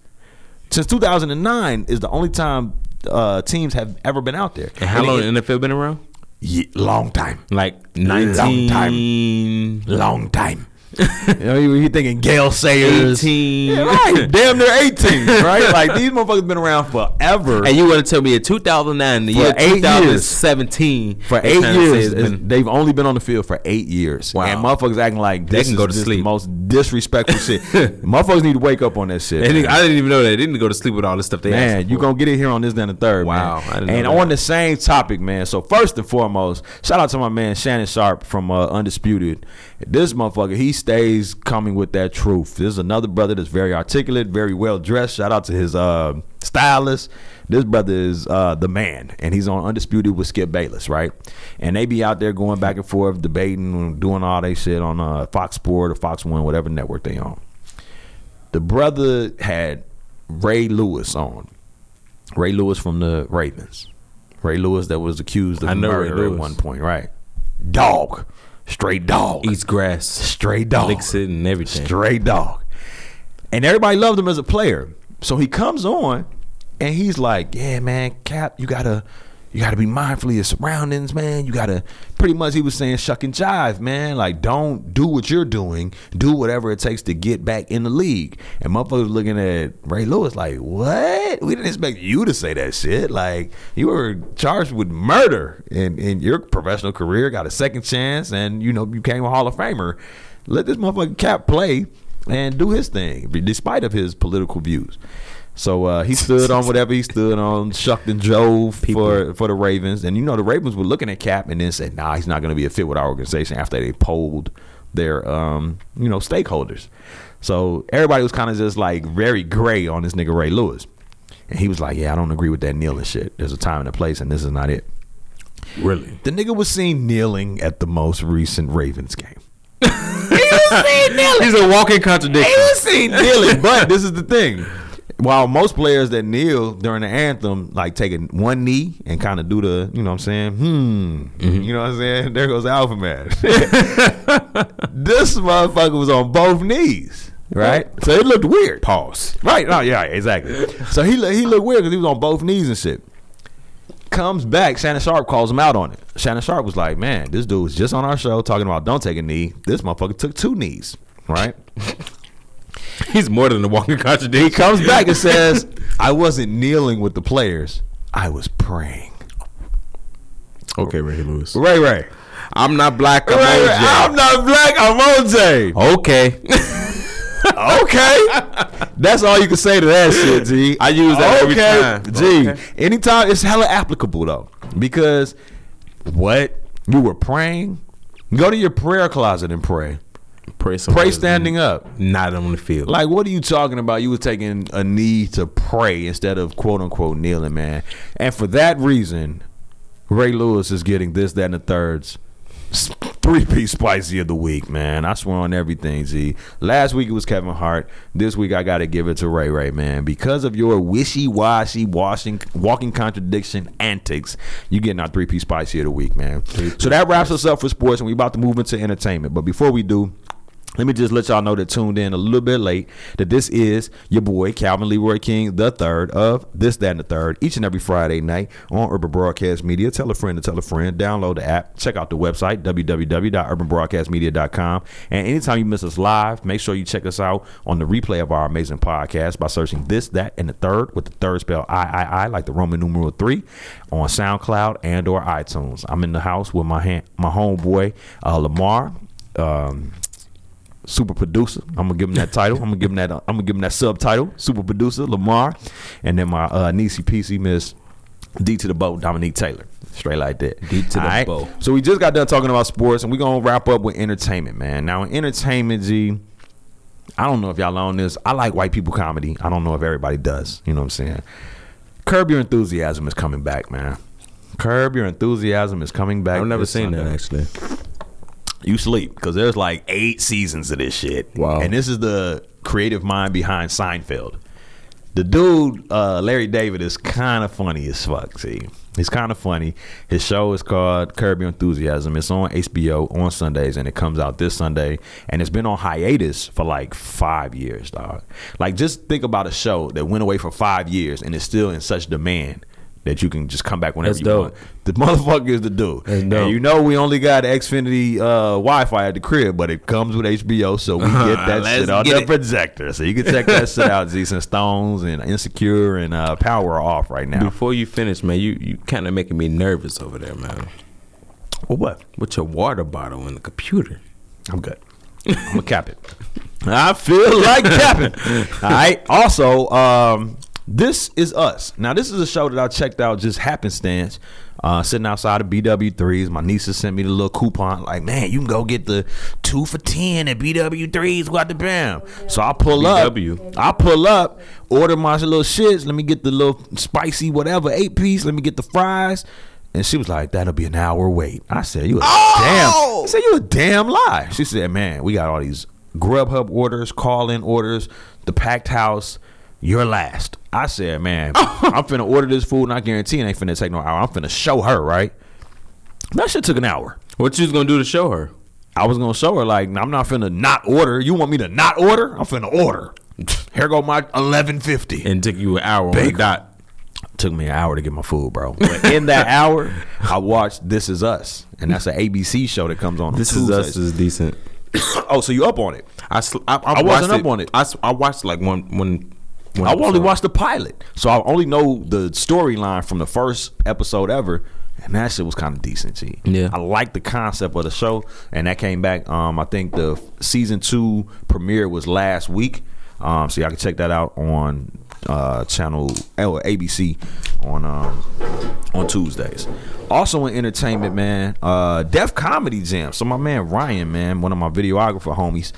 Since 2009 is the only time uh, teams have ever been out there. And how long it- the NFL been around? Ye- long time, Like Long 19... long time. you know, you, you thinking Gale Sayers, 18. Yeah, right? Damn near 18, right? Like these motherfuckers been around forever. And you want to tell me in 2009, the For year eight years. 2017, for eight trying to say years, been- they've only been on the field for eight years. Wow. And motherfuckers acting like They can is go to sleep. the most disrespectful shit. motherfuckers need to wake up on that shit. Didn't- I didn't even know that. They didn't go to sleep with all this stuff they Man, you gonna get it here on this, then the third. Wow, man. I didn't know and on the same topic, man. So first and foremost, shout out to my man Shannon Sharpe from uh, Undisputed. This motherfucker, he stays coming with that truth. There's another brother that's very articulate, very well dressed. Shout out to his uh, stylist. This brother is uh, the man, and he's on Undisputed with Skip Bayless, right? And they be out there going back and forth, debating, doing all they shit on uh, Fox Sport or Fox One, whatever network they on. The brother had Ray Lewis on. Ray Lewis from the Ravens. Ray Lewis that was accused of I know Ray murder at one point, right? Dog. Straight dog. Eats grass, Straight dog. licks it, and everything. Straight dog. And everybody loved him as a player. So he comes on and he's like, Yeah, man, Kap, you gotta you gotta be mindful of your surroundings, man. You gotta pretty much he was saying shuck and jive, man. Like don't do what you're doing. Do whatever it takes to get back in the league. And motherfuckers looking at Ray Lewis like, What? We didn't expect you to say that shit. Like you were charged with murder in, in your professional career, got a second chance, and you know, you became a Hall of Famer. Let this motherfucking Kap play and do his thing, despite of his political views. So uh, he stood on whatever he stood on, shucked and drove for for the Ravens, and you know the Ravens were looking at Kap and then said, "Nah, he's not going to be a fit with our organization." After they polled their um, you know stakeholders, so everybody was kind of just like very gray on this nigga Ray Lewis, and he was like, "Yeah, I don't agree with that kneeling shit. There's a time and a place, and this is not it." Really? The nigga was seen kneeling at the most recent Ravens game. He was seen kneeling. He's a walking contradiction. He was seen kneeling, but this is the thing. While most players that kneel during the anthem, like taking one knee and kind of do the, you know what I'm saying? Hmm. You know what I'm saying? There goes Alpha Man. this motherfucker was on both knees, right? So it looked weird. Pause. Right. No, yeah, exactly. So he he looked weird because he was on both knees and shit. Comes back, Shannon Sharpe calls him out on it. Shannon Sharpe was like, "Man, this dude was just on our show talking about don't take a knee. This motherfucker took two knees, right?" He's more than a walking contradiction. he comes back and says, "I wasn't kneeling with the players. I was praying." Okay, Ray Lewis. Ray Ray. I'm not black. I'm Right, OJ. I'm not black. I'm OJ. okay. Okay, that's all you can say to that shit, G. I use that every time. G. Okay. Anytime it's hella applicable though, because what you were praying, go to your prayer closet and pray. Pray, Pray standing up. Not on the field. Like, what are you talking about? You was taking a knee to pray instead of quote unquote kneeling, man. And for that reason, Ray Lewis is getting this, that, and the thirds. Three piece spicy of the week, man. I swear on everything, Z. Last week it was Kevin Hart. This week I got to give it to Ray Ray, man. Because of your wishy washy, washing, walking contradiction antics, you getting our three piece spicy of the week, man. So that wraps us up for sports, and we about to move into entertainment. But before we do, let me just let y'all know that tuned in a little bit late that this is your boy Calvin Leroy King, the third of this, that, and the third, each and every Friday night on Urban Broadcast Media. Tell a friend to tell a friend. Download the app. Check out the website www.urbanbroadcastmedia.com. And anytime you miss us live, make sure you check us out on the replay of our amazing podcast by searching this, that, and the third with the third spell I I I like the Roman numeral three on SoundCloud and or iTunes. I'm in the house with my hand, my homeboy uh, Lamar. Um, super producer. I'm gonna give him that title. I'm gonna give him that. I'm gonna give him that subtitle. Super producer Lamar, and then my uh, niecey PC Miss D to the boat Dominique Taylor. Straight like that. D to the Alright? bow. So we just got done talking about sports, and we're gonna wrap up with entertainment, man. Now in entertainment, G. I don't know if y'all on this. I like white people comedy. I don't know if everybody does. You know what I'm saying? Curb Your Enthusiasm is coming back, man. Curb Your Enthusiasm is coming back. I've never seen that actually. You sleep because there's like eight seasons of this shit. Wow. And this is the creative mind behind Seinfeld. The dude, uh, Larry David, is kind of funny as fuck. See, he's kind of funny. His show is called Curb Your Enthusiasm. It's on HBO on Sundays, and it comes out this Sunday. And it's been on hiatus for like five years, dog. Like, just think about a show that went away for five years and is still in such demand that you can just come back whenever That's you dope. want. The motherfucker is the dude. That's And you know we only got Xfinity uh, Wi-Fi at the crib, but it comes with HBO, so we get that shit on the it. projector. So you can check that shit out. Z and Stones and Insecure and uh, Power are off right now. Before you finish, man, you you kind of making me nervous over there, man. Well, what? With your water bottle and the computer. I'm good. I'm gonna cap it. I feel like capping. All right. Also, um, this is us. Now, this is a show that I checked out just happenstance. Uh, sitting outside of BW3s, my nieces sent me the little coupon. Like, man, you can go get the two for ten at BW3s. What the bam? So I pull BW. up. I pull up, order my little shits. Let me get the little spicy whatever eight piece. Let me get the fries. And she was like, "That'll be an hour wait." I said, "You a damn." I said, "You a damn lie." She said, "Man, we got all these Grubhub orders, call in orders, the packed house. You're last." I said, "Man, I'm finna order this food, and I guarantee it ain't finna take no hour. I'm finna show her right." That shit took an hour. What you was gonna do to show her? I was gonna show her like I'm not finna not order. You want me to not order? I'm finna order. Here go my eleven fifty. And took you an hour on the dot. Took me an hour to get my food, bro. But in that hour, I watched This Is Us, and that's an ABC show that comes on. on This is us is decent. oh, so you up on it? I sl- I, I, I wasn't up on it. I, I watched like one one. I only watched the pilot, so I only know the storyline from the first episode ever, and that shit was kind of decent. G. Yeah. I like the concept of the show, and that came back. Um, I think the season two premiere was last week. Um, so y'all can check that out on uh, channel or ABC on um, on Tuesdays. Also in entertainment, man, uh, Def Comedy Jam. So my man Ryan, man, one of my videographer homies,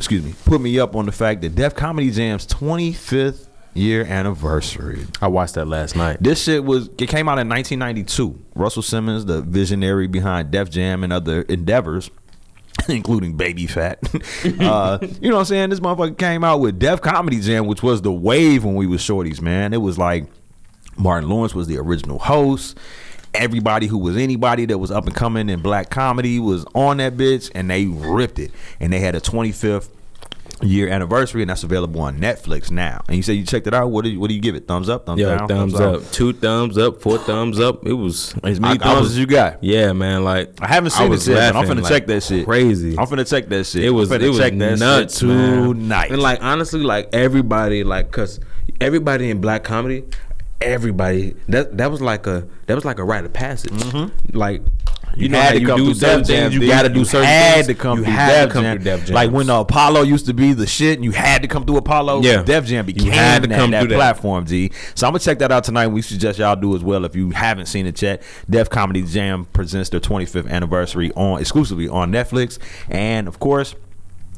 excuse me, put me up on the fact that Def Comedy Jam's 25th year anniversary. I watched that last night. This shit was it came out in 1992. Russell Simmons, the visionary behind Def Jam and other endeavors, including Baby Phat. uh, you know what I'm saying? This motherfucker came out with Def Comedy Jam, which was the wave when we was shorties, man. It was like Martin Lawrence was the original host. Everybody who was anybody that was up and coming in black comedy was on that bitch, and they ripped it. And they had a 25th year anniversary, and that's available on Netflix now. And you say you checked it out. What do you, what do you give it? Thumbs up? Thumbs Yeah, down? thumbs up. Two thumbs up, four thumbs up. It was As many I- I thumbs was- as you got. Yeah, man. Like I haven't seen it yet, I'm finna like check that shit. Crazy. I'm finna check that shit. It was it was check nuts tonight. And like honestly, like everybody, like cause everybody in black comedy, everybody that that was like a that was like a rite of passage. Mm-hmm. Like You know how you do certain things, you gotta do certain had things. to come You through had to come Jam. through Def Like when the Apollo used to be the shit, and you had to come through Apollo. Yeah. Def Jam You became had to that, come that that. platform. G. So I'm gonna check that out tonight. We suggest y'all do as well if you haven't seen it yet. Def Comedy Jam presents their 25th anniversary on exclusively on Netflix, and of course.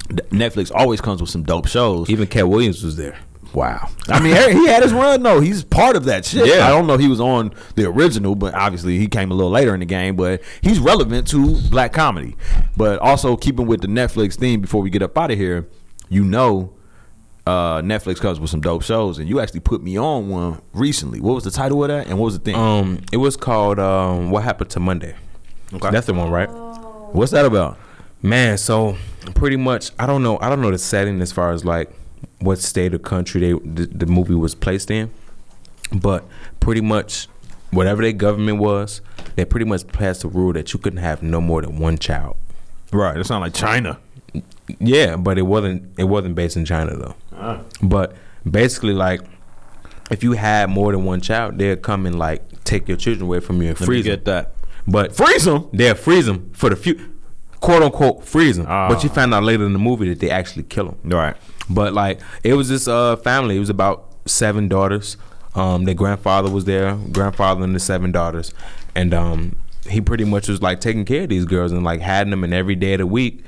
Netflix always comes with some dope shows. Even Katt Williams was there. Wow. I mean, he he had his run though. He's part of that shit. Yeah. I don't know if he was on the original, but obviously he came a little later in the game. But he's relevant to black comedy. But also keeping with the Netflix theme before we get up out of here, you know, uh, Netflix comes with some dope shows, and you actually put me on one recently. What was the title of that, and what was the thing? Um, it was called um, "What Happened to Monday." Okay. That's the one, right? What's that about? Man, so pretty much, I don't know. I don't know the setting as far as like what state or country they the, the movie was placed in, but pretty much whatever their government was, they pretty much passed a rule that you couldn't have no more than one child. Right. It sounds like China. Yeah, but it wasn't. It wasn't based in China though. But basically, like if you had more than one child, they'd come and like take your children away from you and Let freeze get them. that. But Freeze them. they'll freeze them for the few, quote unquote, freeze them. Ah. But you find out later in the movie that they actually kill them. Right. But like it was this uh family. It was about seven daughters. Um, their grandfather was there, grandfather and the seven daughters, and um, he pretty much was like taking care of these girls and like had them in every day of the week.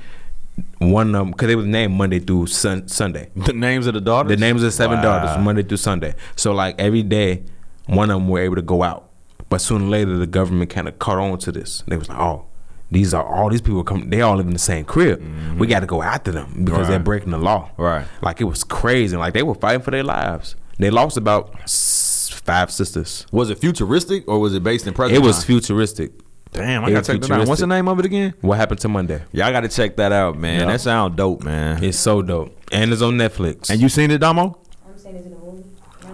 One of them, because they was named Monday through sun- Sunday. The names of the daughters. The names of the seven Wow. daughters, Monday through Sunday. So like every day, one of them were able to go out. But sooner or later, the government kind of caught on to this. They was like, oh, these are all these people come. They all live in the same crib. We mm-hmm. got to go after them because they're breaking the law. Right. Like it was crazy. Like they were fighting for their lives. They lost about five sisters. Was it futuristic or was it based in present? It was time? futuristic. Damn, I it gotta check that out. What's the name of it again? What happened to Monday? Y'all got to check that out, man. Yeah. That sound dope, man. It's so dope, and it's on Netflix. and you seen it, Damo? I'm saying it's in a movie.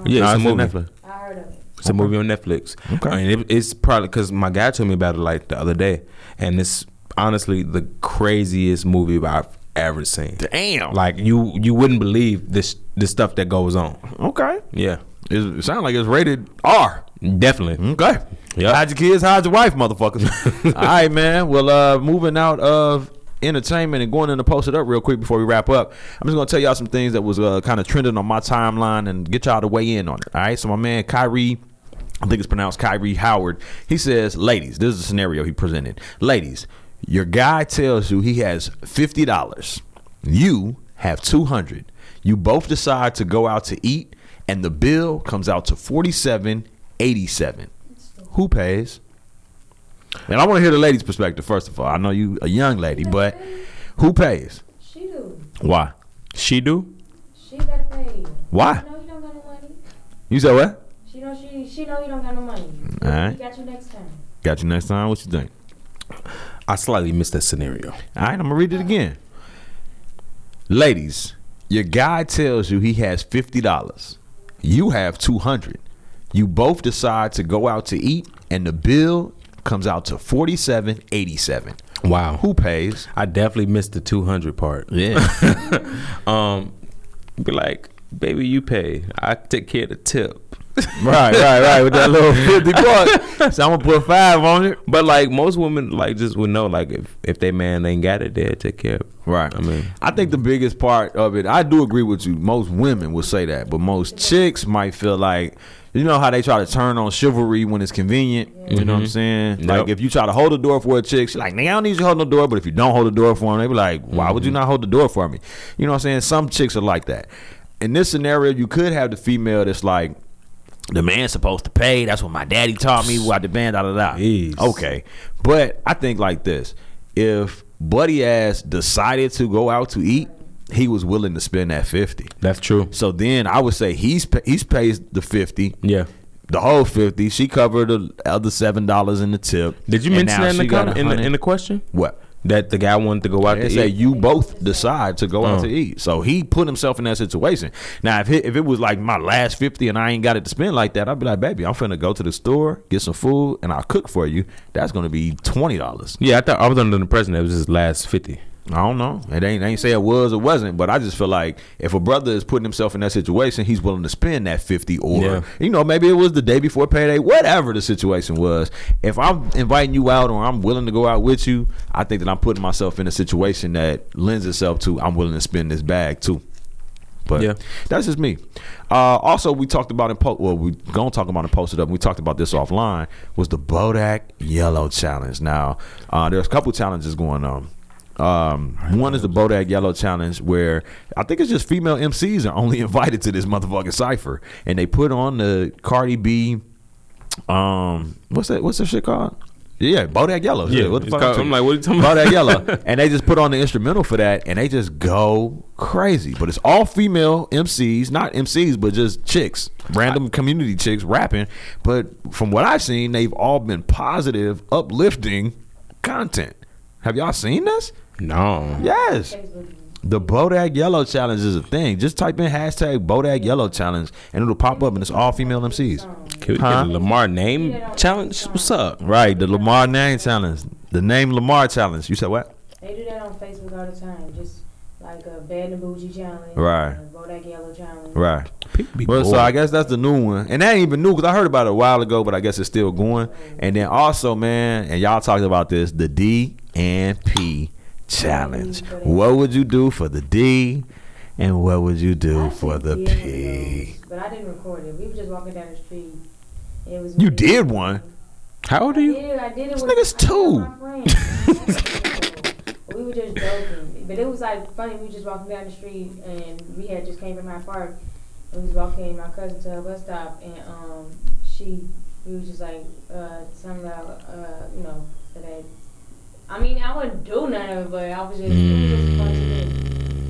Yeah, Nah, it's a on movie. Netflix. I heard of it. It's a movie on Netflix. Okay. I mean, it, it's probably because my guy told me about it like the other day, and it's honestly the craziest movie I've ever seen. Damn. Like you, you wouldn't believe this the stuff that goes on. Okay. Yeah, It's, it sounds like it's rated R. definitely. Okay. Yep. Hide your kids, hide your wife, motherfuckers. All right, man. Well, uh, moving out of entertainment and going in to post it up real quick before we wrap up. I'm just gonna tell y'all some things that was uh, kind of trending on my timeline and get y'all to weigh in on it. All right. So my man Kyrie. I think it's pronounced Kyrie Howard. He says, ladies, this is a scenario he presented. Ladies, your guy tells you he has fifty dollars. You have two hundred. You both decide to go out to eat, and the bill comes out to forty-seven eighty-seven. Who pays? And I want to hear the lady's perspective first of all. I know you a young lady, but who pays? She do. Why? She do. She gotta pay. Why? She know you don't got no money. You said what? She know she she know you don't got no money. Alright. He got you next time. Got you next time. What you think? I slightly missed that scenario. All right, I'm gonna read it again. Ladies, your guy tells you he has fifty dollars. You have two hundred. You both decide to go out to eat, and the bill comes out to forty-seven eighty-seven. Wow. Who pays? I definitely missed the two hundred part. Yeah. Um, be like, baby, you pay. I take care of the tip. right, right, right. With that little fifty bucks, so I'm gonna put five on it. But like most women, like just would know, like if if they man ain't got it, they'll take care of. it. Right. I mean, I think the biggest part of it, I do agree with you. Most women will say that, but most chicks might feel like, you know how they try to turn on chivalry when it's convenient. You know what I'm mm-hmm. saying? Yep. Like if you try to hold the door for a chick, she's like, "Nigga, I don't need you to hold no door." But if you don't hold the door for them, they be like, "Why would you mm-hmm. not hold the door for me?" You know what I'm saying? Some chicks are like that. In this scenario, you could have the female that's like, the man's supposed to pay. That's what my daddy taught me. What the band, da da da. Jeez. Okay, but I think like this: if Buddy ass decided to go out to eat, he was willing to spend that fifty. that's true. So then I would say he's he's pays the fifty, Yeah. the whole fifty. She covered the other seven dollars in the tip. Did you mention that in the, com- in, the in the question what? That the guy wanted to go out They to say eat? you both decide to go out Oh. to uh. eat. So he put himself in that situation. Now, if it, if it was like my last fifty and I ain't got it to spend like that, I'd be like, baby, I'm finna go to the store, get some food, and I'll cook for you. That's gonna be twenty dollars. Yeah, I thought I was under the impression that it was his last fifty. I don't know. It ain't ain't say it was or wasn't, but I just feel like if a brother is putting himself in that situation, he's willing to spend that fifty, or Yeah. you know, maybe it was the day before payday, whatever the situation was. If I'm inviting you out or I'm willing to go out with you, I think that I'm putting myself in a situation that lends itself to I'm willing to spend this bag too. But Yeah. that's just me. Uh, also, we talked about in po- well, we gonna talk about it posted up. We talked about this offline. Was the Bodak Yellow Challenge? Now, uh, there's a couple challenges going on. Um, one is the Bodak Yellow Challenge, where I think it's just female MCs are only invited to this motherfucking cipher, and they put on the Cardi B. Um, what's that? What's that shit called? Yeah, Bodak Yellow. Yeah, what the fuck? called- I'm like, what are you talking about? Bodak Yellow, and they just put on the instrumental for that, and they just go crazy. But it's all female MCs, not MCs, but just chicks, random community chicks rapping. But from what I've seen, they've all been positive, uplifting content. Have y'all seen this? No. Yes. The Bodak Yellow Challenge is a thing. Just type in hashtag Bodak Yellow Challenge, and it'll pop up, and it's all female MCs. Can we Huh? get a Lamar name challenge? What's up? Right, the Lamar Name Challenge, the name Lamar Challenge. You said what? They do that on Facebook all the time. Just like a Bad and Boujee challenge. Right. Bodak Yellow challenge. Right. People be Well, so. I guess that's the new one, and that ain't even new because I heard about it a while ago, but I guess it's still going. And then also, man, and y'all talked about this, the D and P challenge. What would you do for the D, and what would you do I for the did one of P? those, But I didn't record it. We were just walking down the street. It was You me. did one. How old are you? did it. I did it This with nigga's I did it with two. we were just joking, but it was like funny. We were just walking down the street, and we had just came from my park. And we was walking my cousin to a bus stop, and um, she, we was just like, uh, something about, uh, you know, that. I mean, I wouldn't do none of it, but I was just, it was just fun to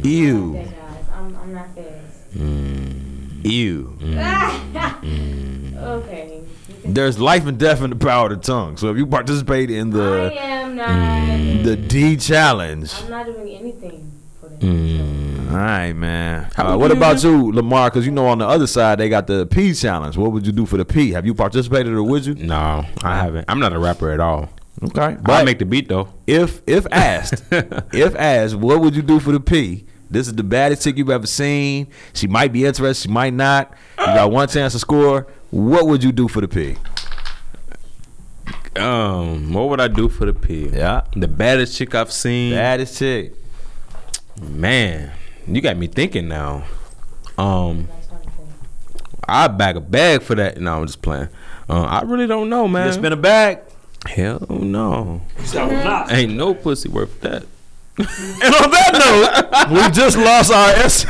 do. Ew. not that, guys. I'm, I'm not fast. Ew. okay. There's life and death in the power of the tongue. So if you participate in I the am not. the D challenge, I'm not doing anything for that. All right, man. Uh, what you about you, Lamar? Because you know on the other side they got the P challenge. What would you do for the P? Have you participated or would you? No, I haven't. I'm not a rapper at all. Okay, but I make the beat though. if if asked, if asked, what would you do for the P? This is the baddest chick you've ever seen. She might be interested, she might not. You got one chance to score. What would you do for the P? Um, what would I do for the P? Yeah, The baddest chick I've seen. baddest chick. Man, you got me thinking now. Um, I bag a bag for that. No, I'm just playing. Uh, I really don't know, man. It's been a bag. Hell no. Ain't no pussy worth that. And on that note, we just lost our SC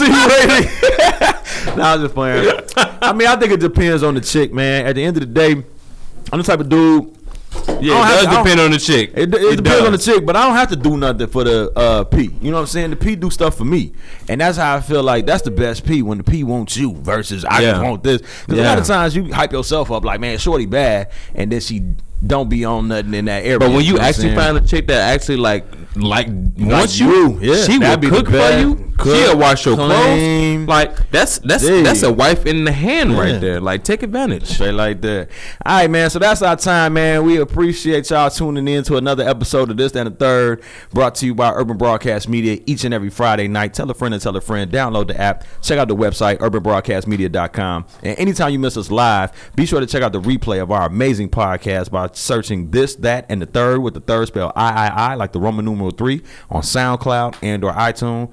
rating. nah, I'm just playing. I mean, I think it depends on the chick, man. At the end of the day, I'm the type of dude. Yeah, it does to- depend on the chick. It, it, depends on the chick, but I don't have to do nothing for the uh, P. You know what I'm saying? The P do stuff for me, and that's how I feel like that's the best P when the P wants you versus I just want this. Because a lot of times you hype yourself up like, man, shorty bad, and then she don't be on nothing in that area. But when you know actually find a chick that actually like like wants you, you, yeah, she will cook for you. Cook, She'll wash your clean. clothes. Like that's that's Yeah. that's a wife in the hand Yeah. right there. Like take advantage. Straight like that. All right, man. So that's our time, man. We appreciate y'all tuning in to another episode of This and the Third, brought to you by Urban Broadcast Media each and every Friday night. Tell a friend and tell a friend. Download the app. Check out the website, urbanbroadcastmedia.com. And anytime you miss us live, be sure to check out the replay of our amazing podcast by searching This, That, and the Third with the third spell I, I, I, like the Roman numeral three on SoundCloud and or iTunes.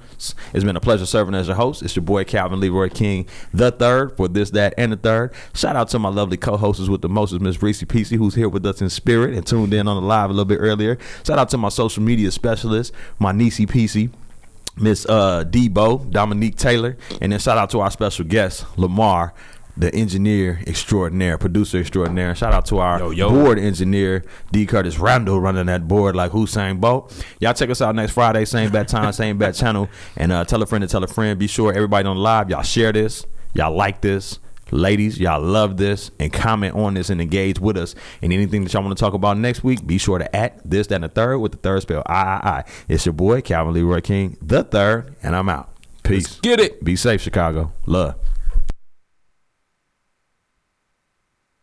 It's been a pleasure serving as your host. It's your boy Calvin Leroy King, the third for this, that, and the third. Shout out to my lovely co-hosts with the most, Miss Reese PC, who's here with us in spirit and tuned in on the live a little bit earlier. Shout out to my social media specialist, my niecey PC. Miss uh, Debo, Dominique Taylor, and then shout out to our special guest, Lamar, the engineer extraordinaire, producer extraordinaire. Shout out to our Yo, yo. board engineer, D. Curtis Randall, running that board like Usain Bolt. Y'all check us out next Friday, same bad time, same bad channel, and uh, tell a friend to tell a friend. Be sure everybody on the live, y'all share this, y'all like this. Ladies, y'all love this and comment on this and engage with us. And anything that y'all want to talk about next week, be sure to at this, that, and the third with the third spell I, I, I. It's your boy, Calvin Leroy King, the third, and I'm out. Peace. Get it. Be safe, Chicago. Love.